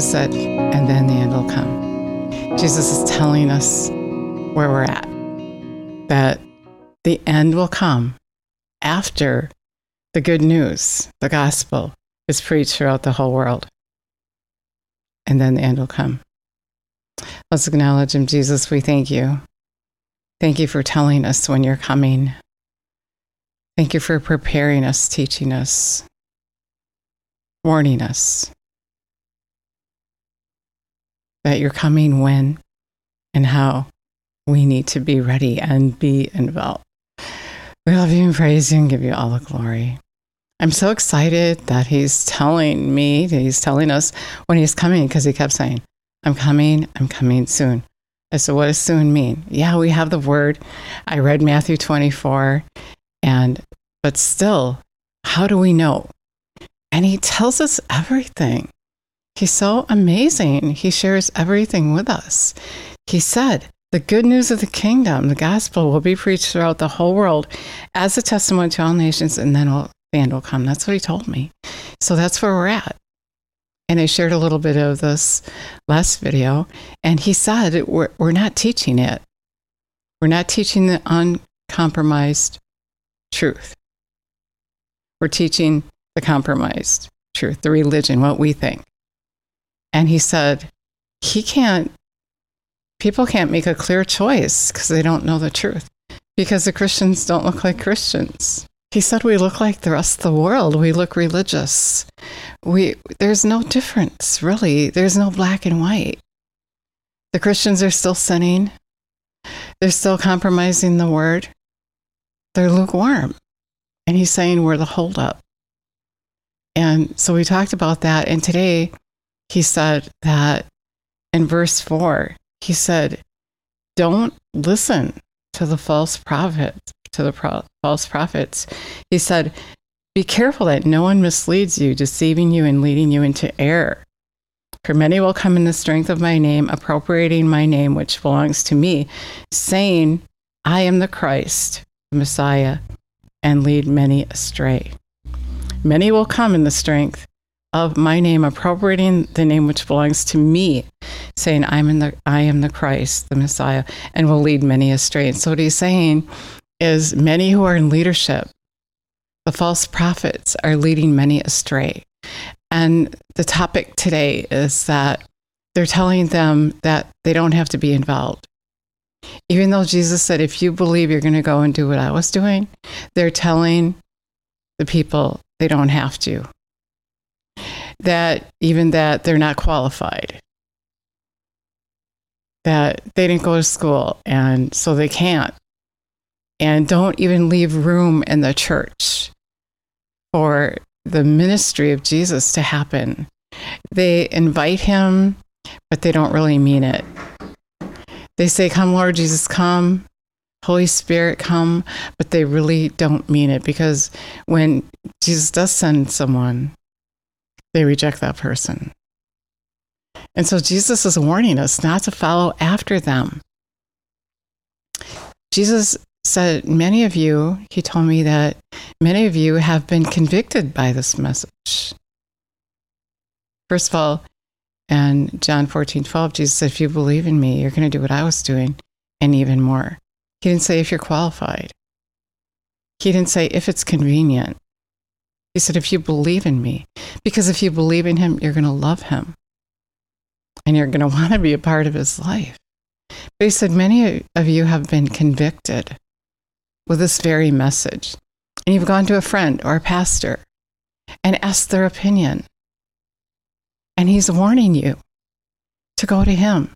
Jesus said, and then the end will come. Jesus is telling us where we're at, that the end will come after the good news, the gospel, is preached throughout the whole world. And then the end will come. Let's acknowledge Him. Jesus, we thank you. Thank you for telling us when you're coming. Thank you for preparing us, teaching us, warning us that you're coming when and how we need to be ready and be involved. We love you and praise you and give you all the glory. I'm so excited that he's telling me, that he's telling us when he's coming, because he kept saying, I'm coming, I'm coming soon. I said, what does soon mean? Yeah, we have the word. I read Matthew 24, and but still, how do we know? And he tells us everything. He's so amazing. He shares everything with us. He said, the good news of the kingdom, the gospel, will be preached throughout the whole world as a testimony to all nations, and then the end will come. That's what he told me. So that's where we're at. And I shared a little bit of this last video, and he said, We're, we're not teaching it. We're not teaching the uncompromised truth. We're teaching the compromised truth, the religion, what we think. And he said, he can't, people can't make a clear choice because they don't know the truth, because the Christians don't look like Christians. He said we look like the rest of the world. We look religious. We, there's no difference, really. There's no black and white. The Christians are still sinning. They're still compromising the word. They're lukewarm. And he's saying we're the holdup. And so we talked about that. And today he said that in verse four, he said, Don't listen to the false prophets, to the pro- false prophets. He said, Be careful that no one misleads you, deceiving you and leading you into error. For many will come in the strength of my name, appropriating my name, which belongs to me, saying, I am the Christ, the Messiah, and lead many astray. Many will come in the strength of my name, appropriating the name which belongs to me, saying, I'm in the I am the Christ, the Messiah, and will lead many astray. And so what he's saying is many who are in leadership, the false prophets are leading many astray. And the topic today is that they're telling them that they don't have to be involved. Even though Jesus said, if you believe you're going to go and do what I was doing, they're telling the people they don't have to. That even that they're not qualified. That they didn't go to school and so they can't. And don't even leave room in the church for the ministry of Jesus to happen. They invite him, but they don't really mean it. They say, Come, Lord Jesus, come. Holy Spirit, come. But they really don't mean it because when Jesus does send someone, they reject that person. And so Jesus is warning us not to follow after them. Jesus said, Many of you, he told me that many of you have been convicted by this message. First of all, and John 14, 12, Jesus said, If you believe in me, you're going to do what I was doing and even more. He didn't say if you're qualified. He didn't say if it's convenient. He said, if you believe in me, because if you believe in him, you're going to love him and you're going to want to be a part of his life. But he said, many of you have been convicted with this very message. And you've gone to a friend or a pastor and asked their opinion. And he's warning you to go to him.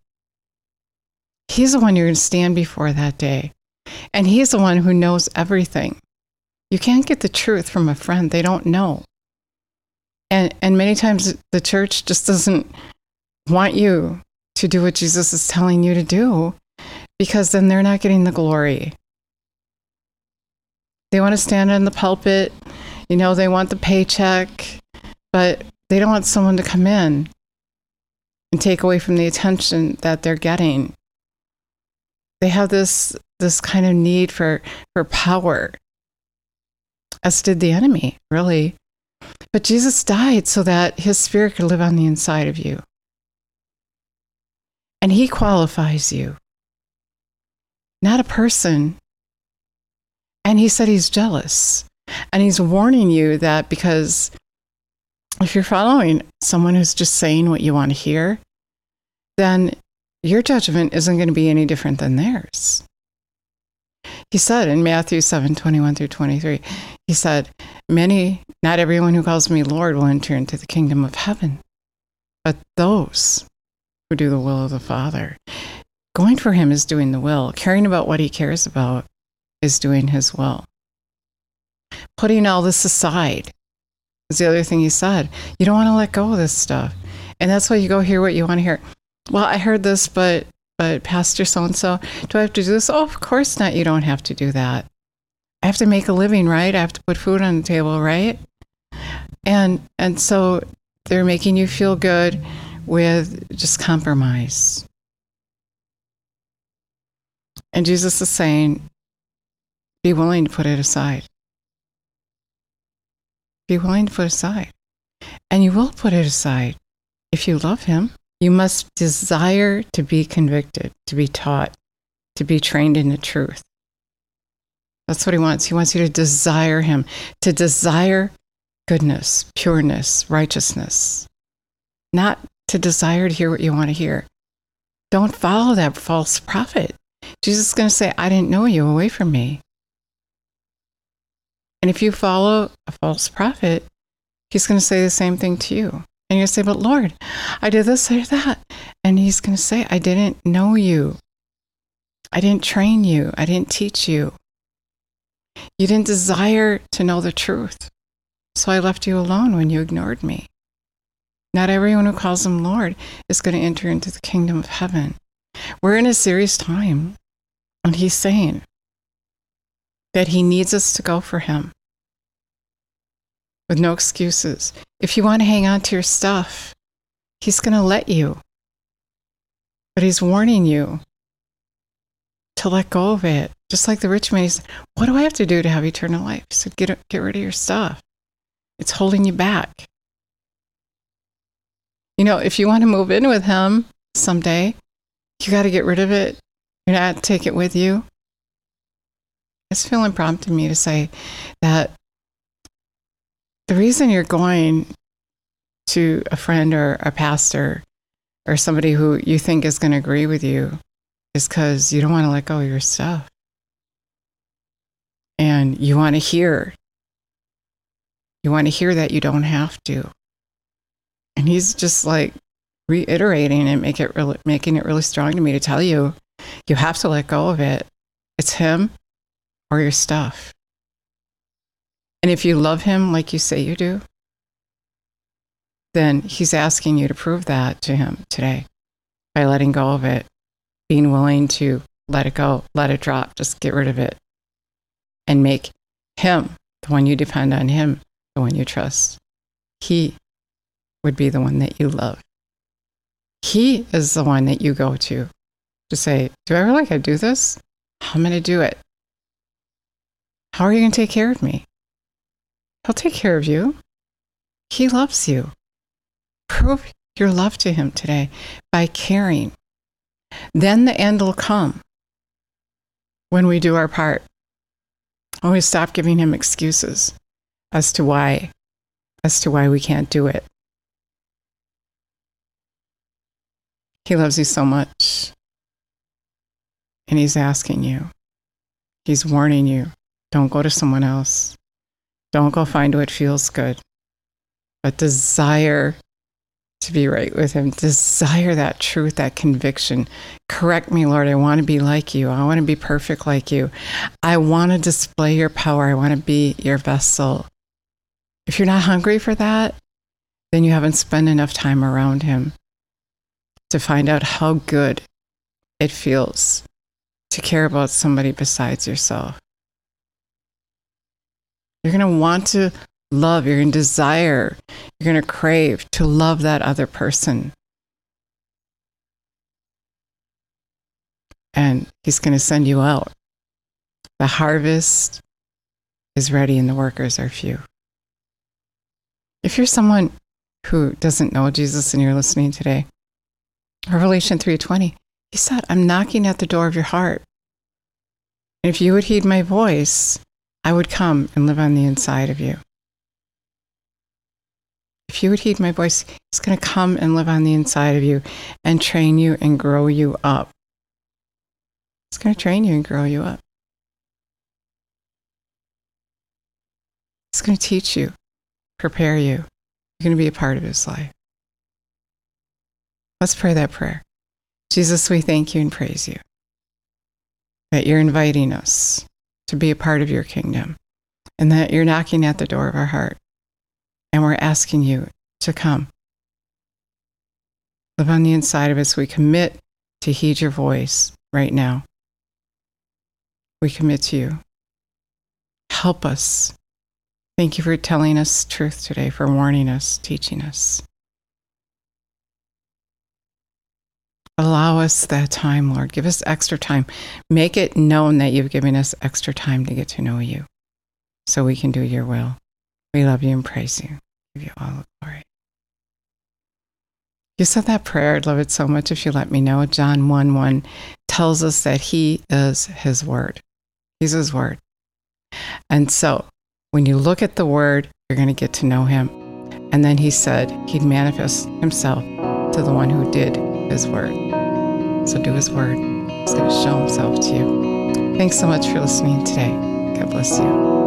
He's the one you're going to stand before that day. And he's the one who knows everything. You can't get the truth from a friend, they don't know. And, and many times the church just doesn't want you to do what Jesus is telling you to do because then they're not getting the glory. They want to stand in the pulpit, you know, they want the paycheck, but they don't want someone to come in and take away from the attention that they're getting. They have this this kind of need for for power, as did the enemy, really. But Jesus died so that his spirit could live on the inside of you. And He qualifies you, not a person. And He said He's jealous. And He's warning you that because if you're following someone who's just saying what you want to hear, then your judgment isn't going to be any different than theirs. He said in Matthew 7 21 through 23, He said, Many, not everyone who calls me Lord will enter into the kingdom of heaven, but those who do the will of the Father. Going for Him is doing the will, caring about what He cares about is doing His will. Putting all this aside is the other thing He said. You don't want to let go of this stuff. And that's why you go hear what you want to hear. Well, I heard this, but but Pastor so and so, do I have to do this? Oh, of course not. You don't have to do that. Have to make a living, right? I have to put food on the table, right? And and so they're making you feel good with just compromise. And Jesus is saying, be willing to put it aside. Be willing to put aside. And you will put it aside if you love him. You must desire to be convicted, to be taught, to be trained in the truth. That's what he wants. He wants you to desire him, to desire goodness, pureness, righteousness, not to desire to hear what you want to hear. Don't follow that false prophet. Jesus is going to say, I didn't know you, away from me. And if you follow a false prophet, he's going to say the same thing to you. And you say, But Lord, I did this or that. And he's going to say, I didn't know you. I didn't train you. I didn't teach you. You didn't desire to know the truth. So I left you alone when you ignored me. Not everyone who calls him Lord is going to enter into the kingdom of heaven. We're in a serious time. And he's saying that he needs us to go for him with no excuses. If you want to hang on to your stuff, He's going to let you. But He's warning you to let go of it. Just like the rich man, said, What do I have to do to have eternal life? He said, get, get rid of your stuff. It's holding you back. You know, if you want to move in with Him someday, you got to get rid of it. You're not take it with you. It's feeling prompted me to say that the reason you're going to a friend or a pastor or somebody who you think is going to agree with you is because you don't want to let go of your stuff. And you want to hear. You want to hear that you don't have to. And he's just like reiterating and make it really, making it really strong to me to tell you you have to let go of it. It's him or your stuff. And if you love him like you say you do, then he's asking you to prove that to him today by letting go of it, being willing to let it go, let it drop, just get rid of it, and make him the one you depend on, him the one you trust. He would be the one that you love. He is the one that you go to to say, Do I really got to do this? I'm going to do it. How are you going to take care of me? He'll take care of you. He loves you. Prove your love to Him today by caring. Then the end will come when we do our part. We stop giving Him excuses as to why, as to why we can't do it. He loves you so much. And He's asking you, He's warning you don't go to someone else. Don't go find what feels good, but desire to be right with Him. Desire that truth, that conviction. Correct me, Lord. I want to be like you. I want to be perfect like you. I want to display your power. I want to be your vessel. If you're not hungry for that, then you haven't spent enough time around Him to find out how good it feels to care about somebody besides yourself. You're going to want to love, you're going to desire, you're going to crave to love that other person. And He's going to send you out. The harvest is ready and the workers are few. If you're someone who doesn't know Jesus and you're listening today, Revelation 3:20. He said, "I'm knocking at the door of your heart. And if you would heed my voice, I would come and live on the inside of you." If you would heed my voice, he's going to come and live on the inside of you and train you and grow you up. He's going to train you and grow you up. He's going to teach you, prepare you. You're going to be a part of his life. Let's pray that prayer. Jesus, we thank you and praise you that you're inviting us to be a part of your kingdom and that you're knocking at the door of our heart and we're asking you to come. Live on the inside of us. We commit to heed your voice right now. We commit to you. Help us. Thank you for telling us truth today, for warning us, teaching us. Allow us that time, Lord. Give us extra time. Make it known that you've given us extra time to get to know you so we can do your will. We love you and praise you. Give you all the glory. You said that prayer. I'd love it so much if you let me know. John 1 1 tells us that He is His Word. He's His Word. And so when you look at the Word, you're going to get to know Him. And then He said He'd manifest Himself to the one who did His Word. So do His Word. He's going to show Himself to you. Thanks so much for listening today. God bless you.